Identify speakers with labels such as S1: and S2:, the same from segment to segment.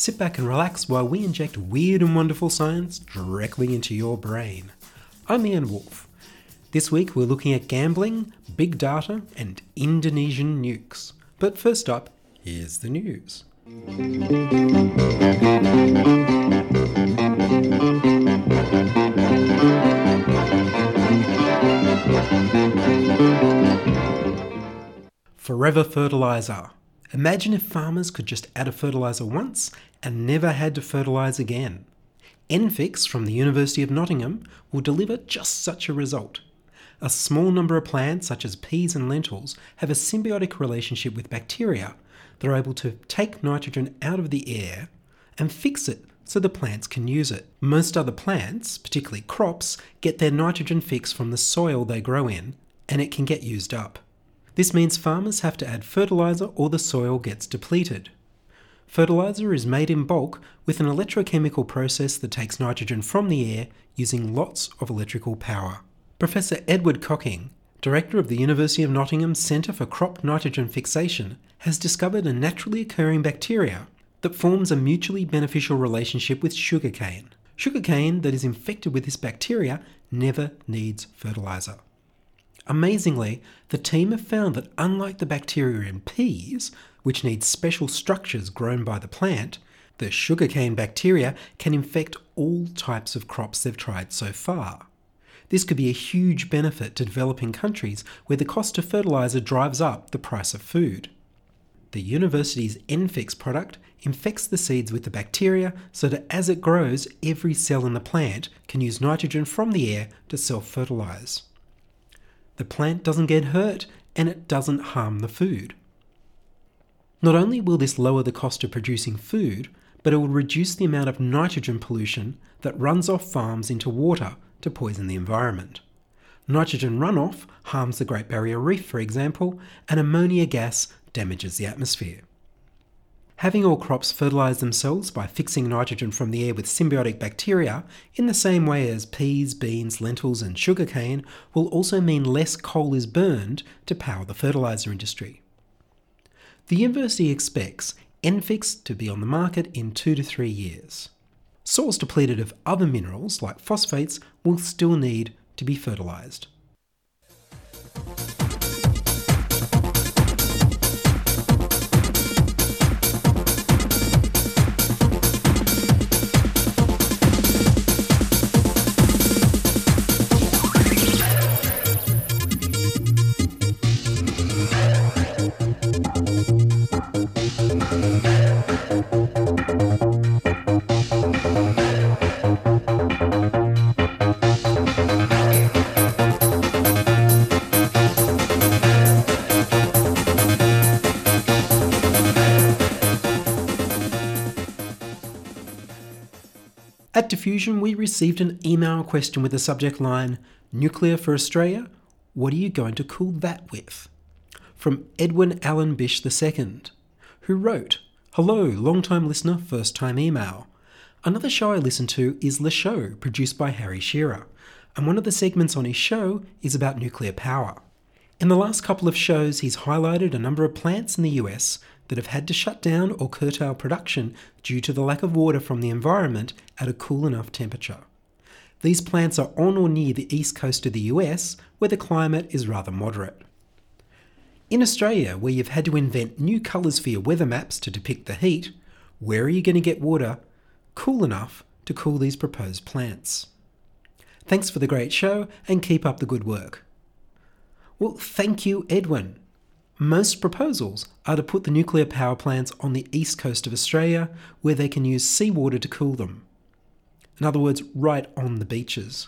S1: Sit back and relax while we inject weird and wonderful science directly into your brain. I'm Ian Woolf. This week we're looking at gambling, big data, and Indonesian nukes. But first up, here's the news. Forever fertilizer. Imagine if farmers could just add a fertilizer once and never had to fertilise again. N-Fix from the University of Nottingham will deliver just such a result. A small number of plants, such as peas and lentils, have a symbiotic relationship with bacteria that are able to take nitrogen out of the air and fix it so the plants can use it. Most other plants, particularly crops, get their nitrogen fix from the soil they grow in, and it can get used up. This means farmers have to add fertiliser or the soil gets depleted. Fertiliser is made in bulk with an electrochemical process that takes nitrogen from the air using lots of electrical power. Professor Edward Cocking, director of the University of Nottingham Centre for Crop Nitrogen Fixation, has discovered a naturally occurring bacteria that forms a mutually beneficial relationship with sugarcane. Sugarcane that is infected with this bacteria never needs fertiliser. Amazingly, the team have found that unlike the bacteria in peas, which need special structures grown by the plant, the sugarcane bacteria can infect all types of crops they've tried so far. This could be a huge benefit to developing countries where the cost of fertiliser drives up the price of food. The university's N-Fix product infects the seeds with the bacteria so that as it grows, every cell in the plant can use nitrogen from the air to self fertilise. The plant doesn't get hurt and it doesn't harm the food. Not only will this lower the cost of producing food, but it will reduce the amount of nitrogen pollution that runs off farms into water to poison the environment. Nitrogen runoff harms the Great Barrier Reef, for example, and ammonia gas damages the atmosphere. Having all crops fertilise themselves by fixing nitrogen from the air with symbiotic bacteria, in the same way as peas, beans, lentils, and sugarcane, will also mean less coal is burned to power the fertiliser industry. The university expects N-Fix to be on the market in two to three years. Soils depleted of other minerals like phosphates will still need to be fertilised. At Diffusion, we received an email question with the subject line Nuclear for Australia? What are you going to cool that with? From Edwin Allen Bish II, who wrote Hello, long time listener, first time email. Another show I listen to is Le Show, produced by Harry Shearer, and one of the segments on his show is about nuclear power. In the last couple of shows, he's highlighted a number of plants in the US that have had to shut down or curtail production due to the lack of water from the environment at a cool enough temperature. These plants are on or near the east coast of the US, where the climate is rather moderate. In Australia, where you've had to invent new colours for your weather maps to depict the heat, where are you going to get water cool enough to cool these proposed plants? Thanks for the great show and keep up the good work. Well, thank you, Edwin. Most proposals are to put the nuclear power plants on the east coast of Australia where they can use seawater to cool them. In other words, right on the beaches.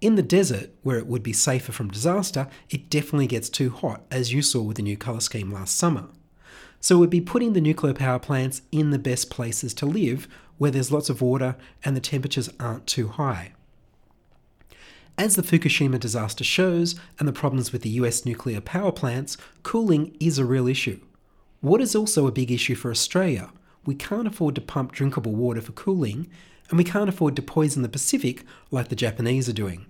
S1: In the desert, where it would be safer from disaster, it definitely gets too hot, as you saw with the new colour scheme last summer. So we'd be putting the nuclear power plants in the best places to live, where there's lots of water and the temperatures aren't too high. As the Fukushima disaster shows, and the problems with the US nuclear power plants, cooling is a real issue. Water is also a big issue for Australia. We can't afford to pump drinkable water for cooling, and we can't afford to poison the Pacific like the Japanese are doing.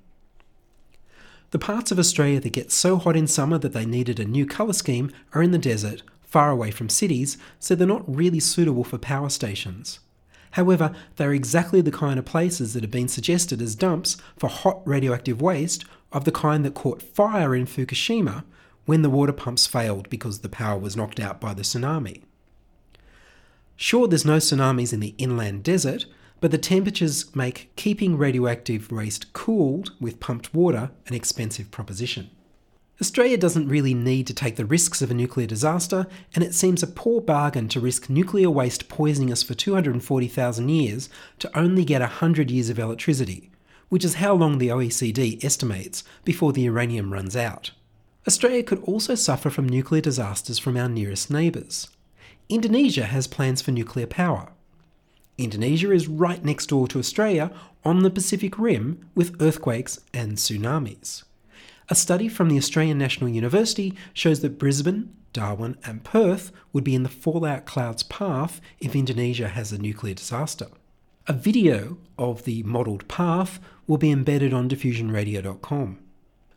S1: The parts of Australia that get so hot in summer that they needed a new colour scheme are in the desert, far away from cities, so they're not really suitable for power stations. However, they're exactly the kind of places that have been suggested as dumps for hot radioactive waste of the kind that caught fire in Fukushima when the water pumps failed because the power was knocked out by the tsunami. Sure, there's no tsunamis in the inland desert, but the temperatures make keeping radioactive waste cooled with pumped water an expensive proposition. Australia doesn't really need to take the risks of a nuclear disaster, and it seems a poor bargain to risk nuclear waste poisoning us for 240,000 years to only get 100 years of electricity, which is how long the OECD estimates before the uranium runs out. Australia could also suffer from nuclear disasters from our nearest neighbours. Indonesia has plans for nuclear power. Indonesia is right next door to Australia on the Pacific Rim with earthquakes and tsunamis. A study from the Australian National University shows that Brisbane, Darwin, and Perth would be in the fallout cloud's path if Indonesia has a nuclear disaster. A video of the modelled path will be embedded on diffusionradio.com.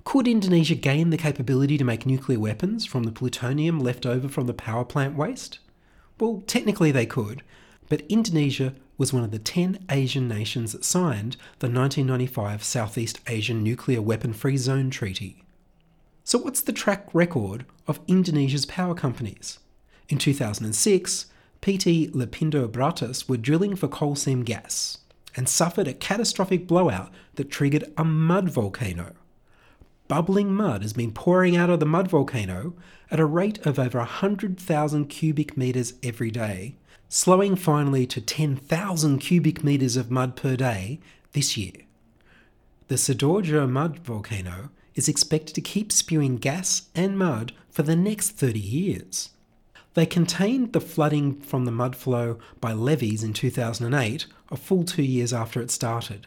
S1: Could Indonesia gain the capability to make nuclear weapons from the plutonium left over from the power plant waste? Well, technically they could, but Indonesia was one of the 10 Asian nations that signed the 1995 Southeast Asian Nuclear Weapon Free Zone Treaty. So, what's the track record of Indonesia's power companies? In 2006, PT Lapindo Brantas were drilling for coal seam gas and suffered a catastrophic blowout that triggered a mud volcano. Bubbling mud has been pouring out of the mud volcano at a rate of over 100,000 cubic metres every day slowing finally to 10,000 cubic metres of mud per day this year. The Sidoarjo mud volcano is expected to keep spewing gas and mud for the next 30 years. They contained the flooding from the mud flow by levees in 2008, a full two years after it started.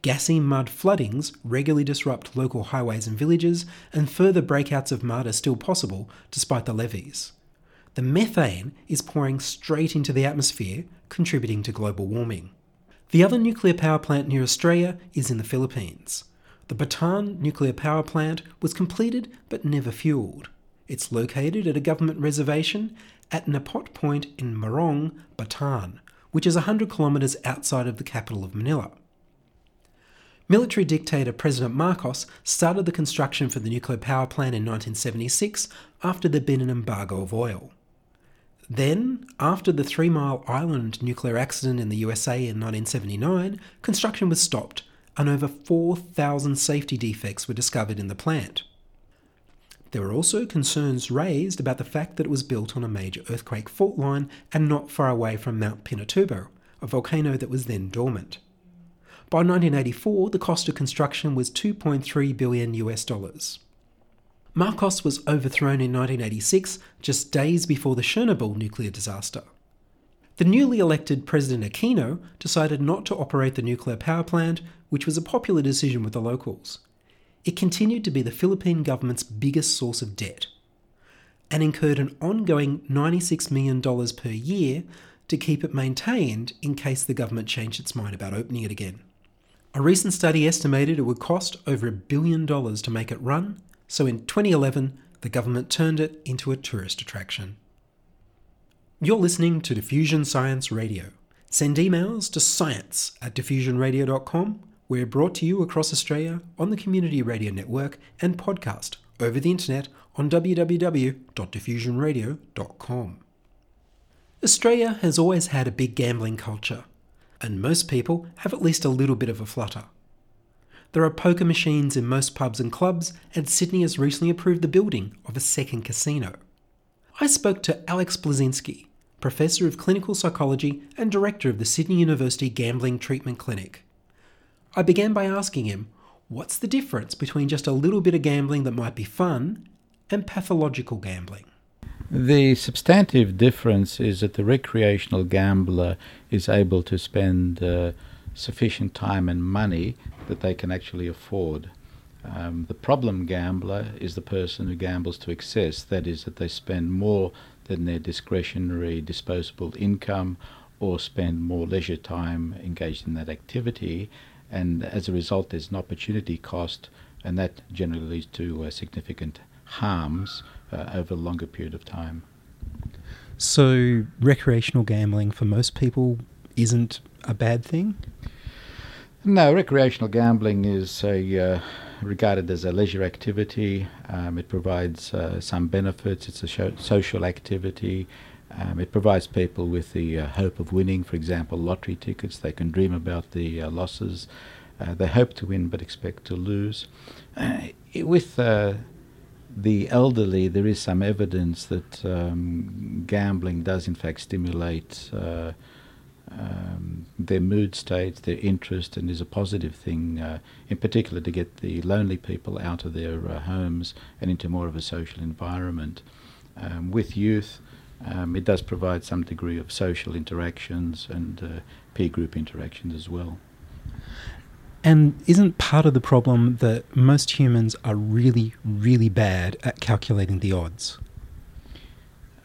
S1: Gassy mud floodings regularly disrupt local highways and villages, and further breakouts of mud are still possible despite the levees the methane is pouring straight into the atmosphere, contributing to global warming. The other nuclear power plant near Australia is in the Philippines. The Bataan nuclear power plant was completed but never fueled. It's located at a government reservation at Napot Point in Morong, Bataan, which is 100 kilometres outside of the capital of Manila. Military dictator President Marcos started the construction for the nuclear power plant in 1976 after there'd been an embargo of oil. Then, after the Three Mile Island nuclear accident in the USA in 1979, construction was stopped and over 4,000 safety defects were discovered in the plant. There were also concerns raised about the fact that it was built on a major earthquake fault line and not far away from Mount Pinatubo, a volcano that was then dormant. By 1984, the cost of construction was 2.3 billion US dollars. Marcos was overthrown in 1986, just days before the Chernobyl nuclear disaster. The newly elected President Aquino decided not to operate the nuclear power plant, which was a popular decision with the locals. It continued to be the Philippine government's biggest source of debt and incurred an ongoing $96 million per year to keep it maintained in case the government changed its mind about opening it again. A recent study estimated it would cost over a billion dollars to make it run so in 2011, the government turned it into a tourist attraction. You're listening to Diffusion Science Radio. Send emails to science at diffusionradio.com. We're brought to you across Australia on the Community Radio Network and podcast over the internet on www.diffusionradio.com. Australia has always had a big gambling culture, and most people have at least a little bit of a flutter. There are poker machines in most pubs and clubs, and Sydney has recently approved the building of a second casino. I spoke to Alex Blaszczynski, Professor of Clinical Psychology and Director of the Sydney University Gambling Treatment Clinic. I began by asking him what's the difference between just a little bit of gambling that might be fun and pathological gambling?
S2: The substantive difference is that the recreational gambler is able to spend uh, sufficient time and money that they can actually afford. Um, the problem gambler is the person who gambles to excess, that is, that they spend more than their discretionary disposable income or spend more leisure time engaged in that activity, and as a result, there's an opportunity cost, and that generally leads to uh, significant harms uh, over a longer period of time.
S1: So, recreational gambling for most people isn't a bad thing?
S2: No, recreational gambling is a, uh, regarded as a leisure activity. Um, it provides uh, some benefits. It's a social activity. Um, it provides people with the uh, hope of winning, for example, lottery tickets. They can dream about the uh, losses. Uh, they hope to win but expect to lose. Uh, with the elderly, there is some evidence that um, gambling does in fact stimulate um, their mood states, their interest, and is a positive thing, uh, in particular to get the lonely people out of their uh, homes and into more of a social environment. Um, with youth, um, it does provide some degree of social interactions and uh, peer group interactions as well.
S1: And isn't part of the problem that most humans are really, really bad at calculating the odds?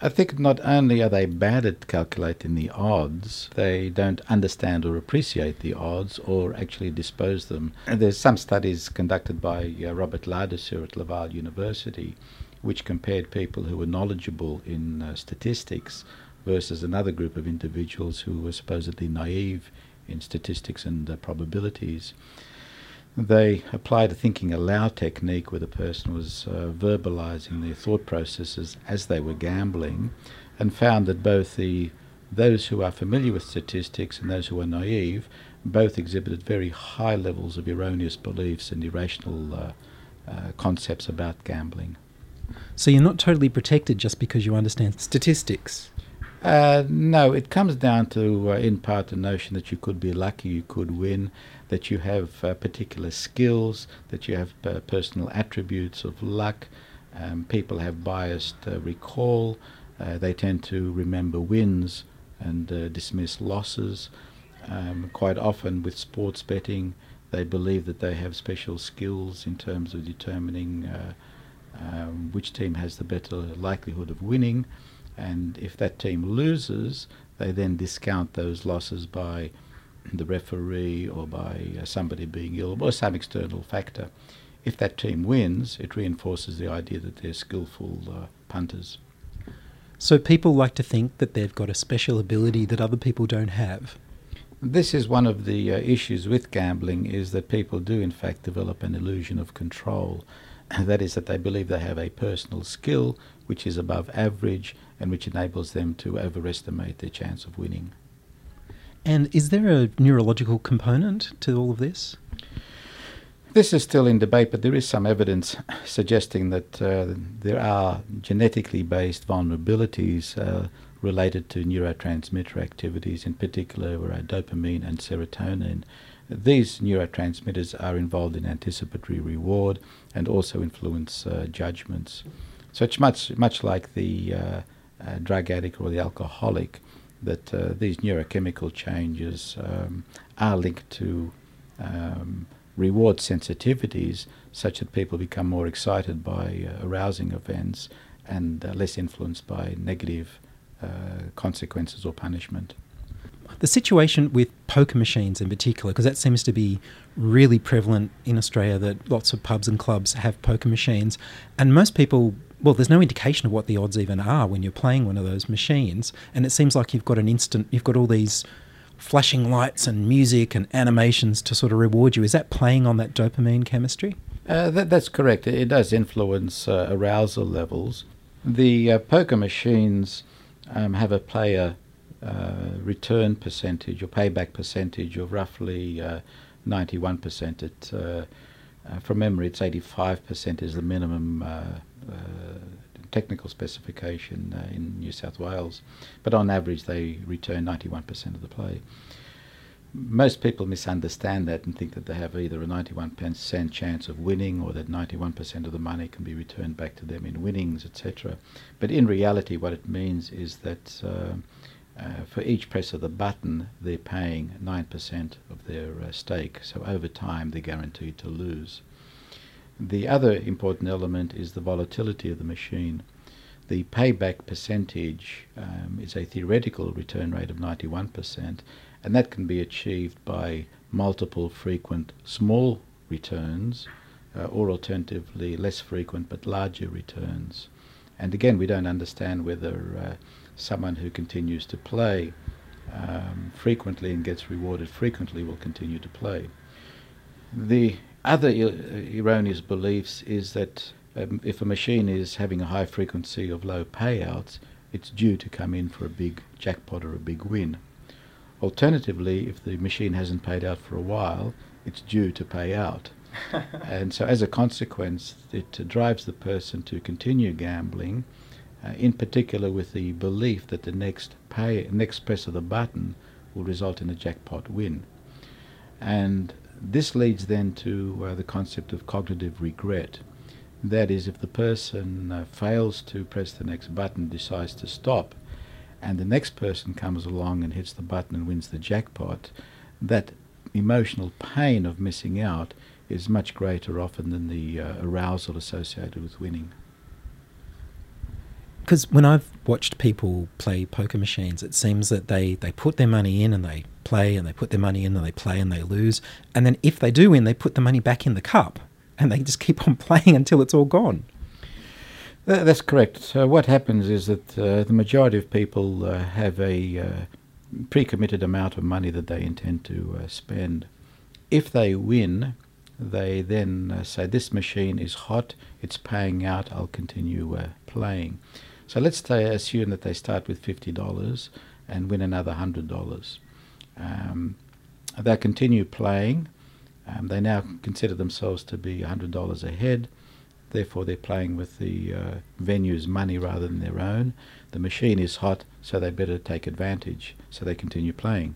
S2: I think not only are they bad at calculating the odds, they don't understand or appreciate the odds or actually dispose them. And there's some studies conducted by uh, Robert Ladouceur at Laval University which compared people who were knowledgeable in uh, statistics versus another group of individuals who were supposedly naive in statistics and uh, probabilities. They applied a thinking aloud technique where the person was uh, verbalizing their thought processes as they were gambling and found that both the those who are familiar with statistics and those who are naive both exhibited very high levels of erroneous beliefs and irrational uh, uh, concepts about gambling.
S1: So you're not totally protected just because you understand statistics.
S2: Uh, no, it comes down to, uh, in part, the notion that you could be lucky, you could win, that you have uh, particular skills, that you have uh, personal attributes of luck. Um, people have biased uh, recall. Uh, they tend to remember wins and dismiss losses. Um, quite often, with sports betting, they believe that they have special skills in terms of determining um, which team has the better likelihood of winning. And if that team loses, they then discount those losses by the referee or by uh, somebody being ill or some external factor. If that team wins, it reinforces the idea that they're skillful uh, punters.
S1: So people like to think that they've got a special ability that other people don't have.
S2: This is one of the uh, issues with gambling is that people do in fact develop an illusion of control. that is that they believe they have a personal skill which is above average and which enables them to overestimate their chance of winning.
S1: And is there a neurological component to all of this?
S2: This is still in debate, but there is some evidence suggesting that uh, there are genetically based vulnerabilities uh, related to neurotransmitter activities, in particular uh, dopamine and serotonin. These neurotransmitters are involved in anticipatory reward and also influence uh, judgments. So it's much much like the uh, drug addict or the alcoholic, that uh, these neurochemical changes um, are linked to um, reward sensitivities, such that people become more excited by uh, arousing events and uh, less influenced by negative uh, consequences or punishment.
S1: The situation with poker machines in particular, because that seems to be really prevalent in Australia, that lots of pubs and clubs have poker machines, and most people well, there's no indication of what the odds even are when you're playing one of those machines. And it seems like you've got an instant, you've got all these flashing lights and music and animations to sort of reward you. Is that playing on that dopamine chemistry?
S2: Uh, that, that's correct. It does influence uh, arousal levels. The uh, poker machines um, have a player uh, return percentage or payback percentage of roughly 91%. Uh, it, uh, from memory, it's 85% is the minimum technical specification uh, in New South Wales, but on average they return 91% of the play. most people misunderstand that and think that they have either a 91% chance of winning or that 91% of the money can be returned back to them in winnings, etc. But in reality, what it means is that uh, uh, for each press of the button, they're paying 9% of their uh, stake. So over time, they're guaranteed to lose. The other important element is the volatility of the machine. The payback percentage um, is a theoretical return rate of 91%, and that can be achieved by multiple frequent small returns uh, or alternatively less frequent but larger returns. And again, we don't understand whether uh, someone who continues to play um, frequently and gets rewarded frequently will continue to play. The other erroneous beliefs is that um, if a machine is having a high frequency of low payouts, it's due to come in for a big jackpot or a big win. Alternatively, if the machine hasn't paid out for a while, it's due to pay out. and so, as a consequence, it drives the person to continue gambling, uh, in particular with the belief that the next pay, next press of the button will result in a jackpot win. And this leads then to uh, the concept of cognitive regret. That is, if the person uh, fails to press the next button, decides to stop, and the next person comes along and hits the button and wins the jackpot, that emotional pain of missing out is much greater often than the uh, arousal associated with winning.
S1: Because when I've watched people play poker machines, it seems that they, they put their money in and they play and they put their money in and they play and they lose. And then if they do win, they put the money back in the cup and they just keep on playing until it's all gone.
S2: That's correct. So what happens is that uh, the majority of people uh, have a uh, pre-committed amount of money that they intend to uh, spend. If they win, they then uh, say, "This machine is hot. It's paying out. I'll continue uh, playing." So let's say, assume that they start with fifty dollars and win another hundred dollars. Um, they continue playing. Um, they now consider themselves to be hundred dollars ahead Therefore, they're playing with the uh, venue's money rather than their own. The machine is hot, so they better take advantage, so they continue playing.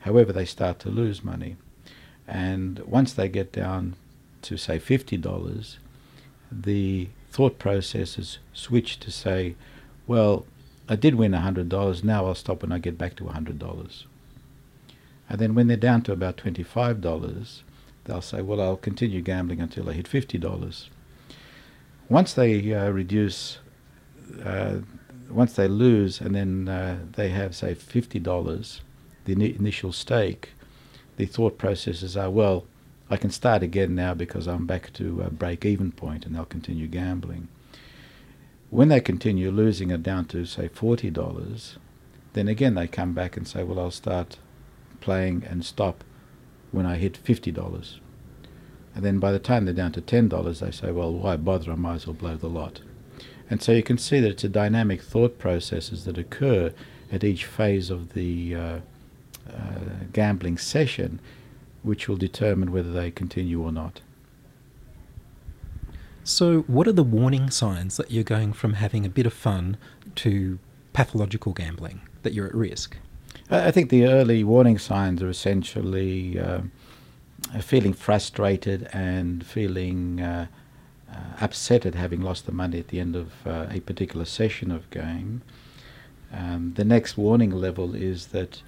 S2: However, they start to lose money. And once they get down to, say, $50, the thought process is switched to say, well, I did win $100, now I'll stop when I get back to $100. And then when they're down to about $25, they'll say, well, I'll continue gambling until I hit $50 once they uh, reduce, uh, once they lose, and then uh, they have say fifty dollars, the in- initial stake, the thought processes are well, I can start again now because I'm back to a break-even point, and they'll continue gambling. When they continue losing it down to say forty dollars, then again they come back and say, well, I'll start playing and stop when I hit fifty dollars. And then by the time they're down to $10, they say, well, why bother? I might as well blow the lot. And so you can see that it's a dynamic thought processes that occur at each phase of the uh, uh, gambling session, which will determine whether they continue or not.
S1: So, what are the warning signs that you're going from having a bit of fun to pathological gambling, that you're at risk?
S2: I think the early warning signs are essentially. Uh, feeling frustrated and feeling uh, uh, upset at having lost the money at the end of uh, a particular session of game. Um, the next warning level is that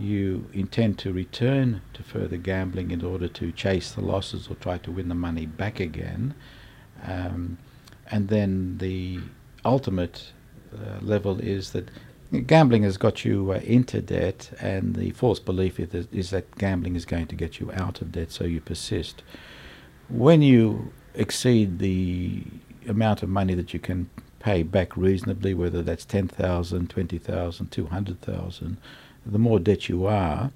S2: you intend to return to further gambling in order to chase the losses or try to win the money back again. Um, and then the ultimate uh, level is that Gambling has got you uh, into debt, and the false belief is, is that gambling is going to get you out of debt, so you persist. When you exceed the amount of money that you can pay back reasonably, whether that's 10,000, 20,000, 200,000, the more debt you are,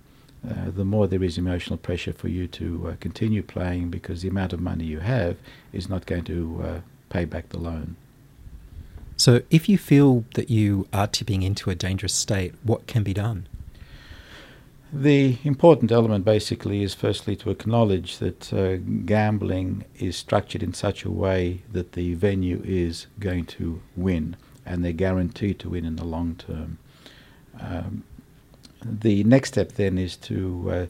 S2: uh, the more there is emotional pressure for you to uh, continue playing because the amount of money you have is not going to uh, pay back the loan.
S1: So, if you feel that you are tipping into a dangerous state, what can be done?
S2: The important element basically is firstly to acknowledge that uh, gambling is structured in such a way that the venue is going to win and they're guaranteed to win in the long term. Um, the next step then is to uh,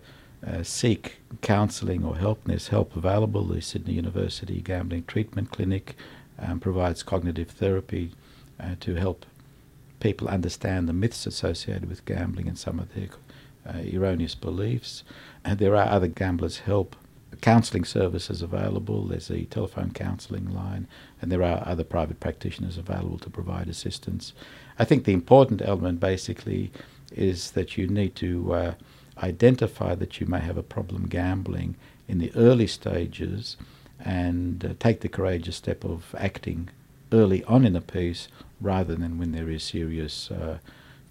S2: uh, seek counselling or help. There's help available. The Sydney University Gambling Treatment Clinic um, provides cognitive therapy uh, to help people understand the myths associated with gambling and some of their uh, erroneous beliefs. And there are other gamblers' help counselling services available. There's a telephone counselling line, and there are other private practitioners available to provide assistance. I think the important element basically is that you need to uh, identify that you may have a problem gambling in the early stages and uh, take the courageous step of acting early on in a piece rather than when there is serious uh,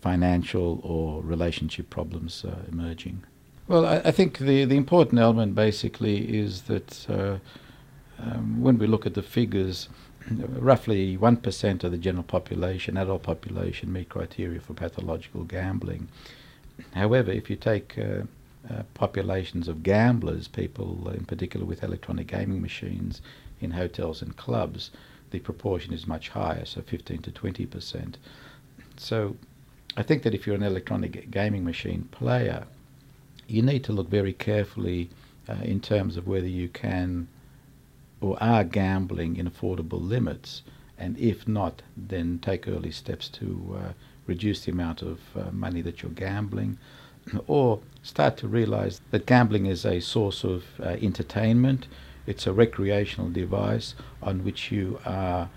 S2: financial or relationship problems uh, emerging. Well, I, I, think the, the important element basically is that uh, um, when we look at the figures, roughly 1% of the general population, adult population, meet criteria for pathological gambling. However, if you take uh, uh, populations of gamblers, people in particular with electronic gaming machines in hotels and clubs, the proportion is much higher, so 15 to 20%. So I think that if you're an electronic gaming machine player, you need to look very carefully uh, in terms of whether you can or are gambling in affordable limits, and if not, then take early steps to uh, reduce the amount of uh, money that you're gambling, or start to realize that gambling is a source of uh, entertainment. It's a recreational device on which you are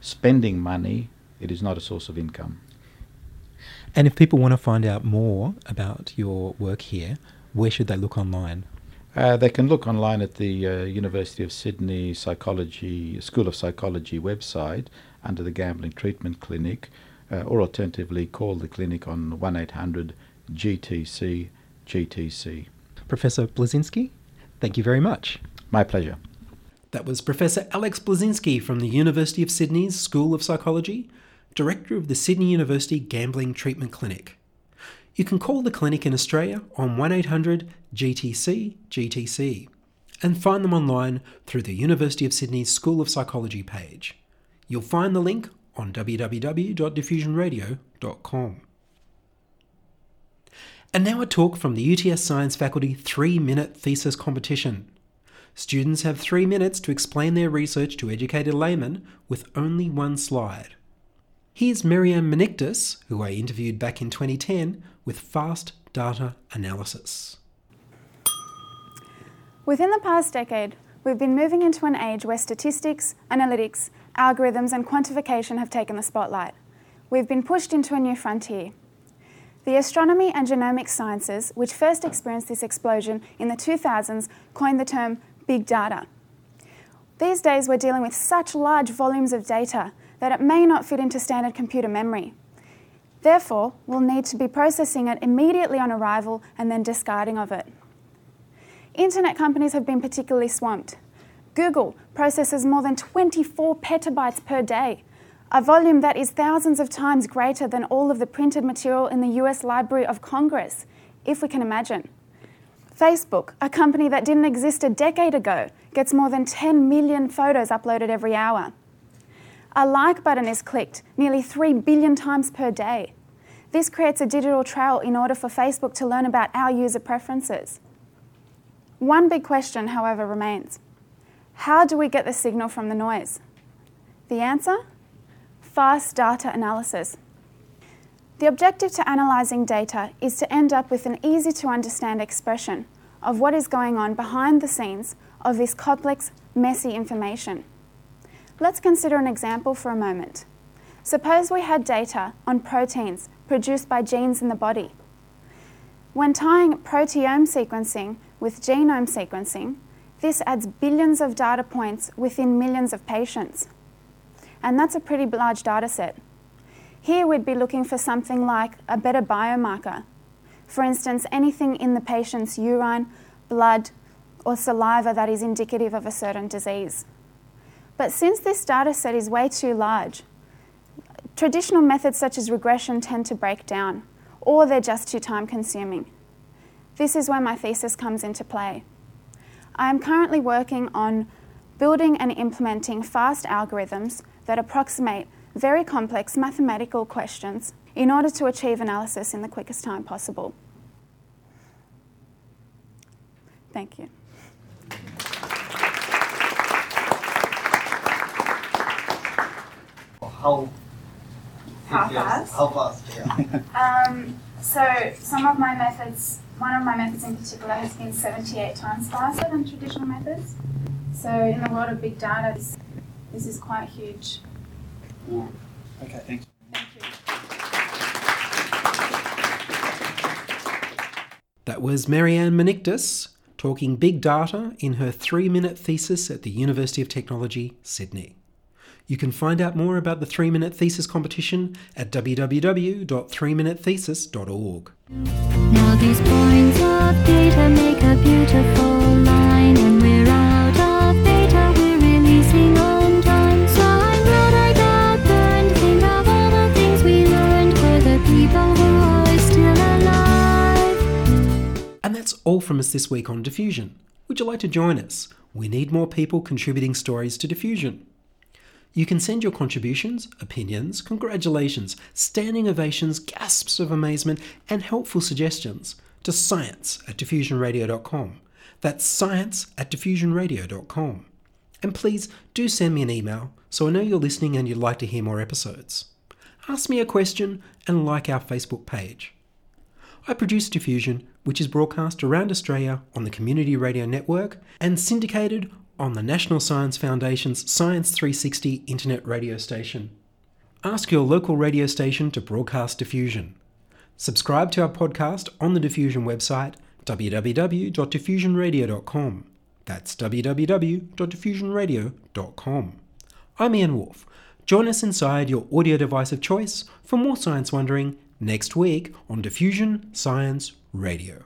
S2: spending money. It is not a source of income.
S1: And if people want to find out more about your work here, where should they look online?
S2: Uh, they can look online at the uh, University of Sydney Psychology School of Psychology website under the Gambling Treatment Clinic, uh, or alternatively call the clinic on 1800 GTC GTC.
S1: Professor Blaszczynski, thank you very much.
S2: My pleasure.
S1: That was Professor Alex Blaszczynski from the University of Sydney's School of Psychology, Director of the Sydney University Gambling Treatment Clinic. You can call the clinic in Australia on 1800 GTC GTC and find them online through the University of Sydney's School of Psychology page. You'll find the link on www.diffusionradio.com. And now a talk from the UTS Science Faculty 3 Minute Thesis Competition. Students have three minutes to explain their research to educated laymen with only one slide. Here's Miriam Menictas, who I interviewed back in 2010, with fast data analysis.
S3: Within the past decade, we've been moving into an age where statistics, analytics, algorithms, and quantification have taken the spotlight. We've been pushed into a new frontier. The astronomy and genomic sciences, which first experienced this explosion in the 2000s, coined the term big data. These days, we're dealing with such large volumes of data that it may not fit into standard computer memory. Therefore, we'll need to be processing it immediately on arrival and then discarding of it. Internet companies have been particularly swamped. Google processes more than 24 petabytes per day, a volume that is thousands of times greater than all of the printed material in the US Library of Congress, if we can imagine. Facebook, a company that didn't exist a decade ago, gets more than 10 million photos uploaded every hour. A like button is clicked nearly 3 billion times per day. This creates a digital trail in order for Facebook to learn about our user preferences. One big question, however, remains how do we get the signal from the noise? The answer? Fast data analysis. The objective to analysing data is to end up with an easy to understand expression of what is going on behind the scenes of this complex, messy information. Let's consider an example for a moment. Suppose we had data on proteins produced by genes in the body. When tying proteome sequencing with genome sequencing, this adds billions of data points within millions of patients. And that's a pretty large data set. Here we'd be looking for something like a better biomarker. For instance, anything in the patient's urine, blood, or saliva that is indicative of a certain disease. But since this data set is way too large, traditional methods such as regression tend to break down, or they're just too time consuming. This is where my thesis comes into play. I am currently working on building and implementing fast algorithms that approximate very complex mathematical questions in order to achieve analysis in the quickest time possible. Thank you.
S4: How
S3: How fast?
S4: How fast? Yeah.
S3: Um, so some of my methods, one of my methods in particular has been 78 times faster than traditional methods. So in the world of big data, this, this is quite huge. Yeah.
S4: okay. Thanks.
S1: That was Marianne Menictas talking big data in her three minute thesis at the University of Technology, Sydney. You can find out more about the three minute thesis competition at www.threeminutethesis.org.
S5: Now these points of data make a beautiful line and we're out of data, we're releasing on time. So I'm glad I got burned. Think of all the things we learned for the people who are still alive.
S1: And that's all from us this week on Diffusion. Would you like to join us? We need more people contributing stories to Diffusion. You can send your contributions, opinions, congratulations, standing ovations, gasps of amazement, and helpful suggestions to science at diffusionradio.com. That's science at diffusionradio.com. And please do send me an email so I know you're listening and you'd like to hear more episodes. Ask me a question and like our Facebook page. I produce Diffusion, which is broadcast around Australia on the Community Radio Network and syndicated on the National Science Foundation's Science 360 internet radio station. Ask your local radio station to broadcast Diffusion. Subscribe to our podcast on the Diffusion website www.diffusionradio.com. That's www.diffusionradio.com. I'm Ian Woolf. Join us inside your audio device of choice for more science wondering next week on Diffusion Science Radio.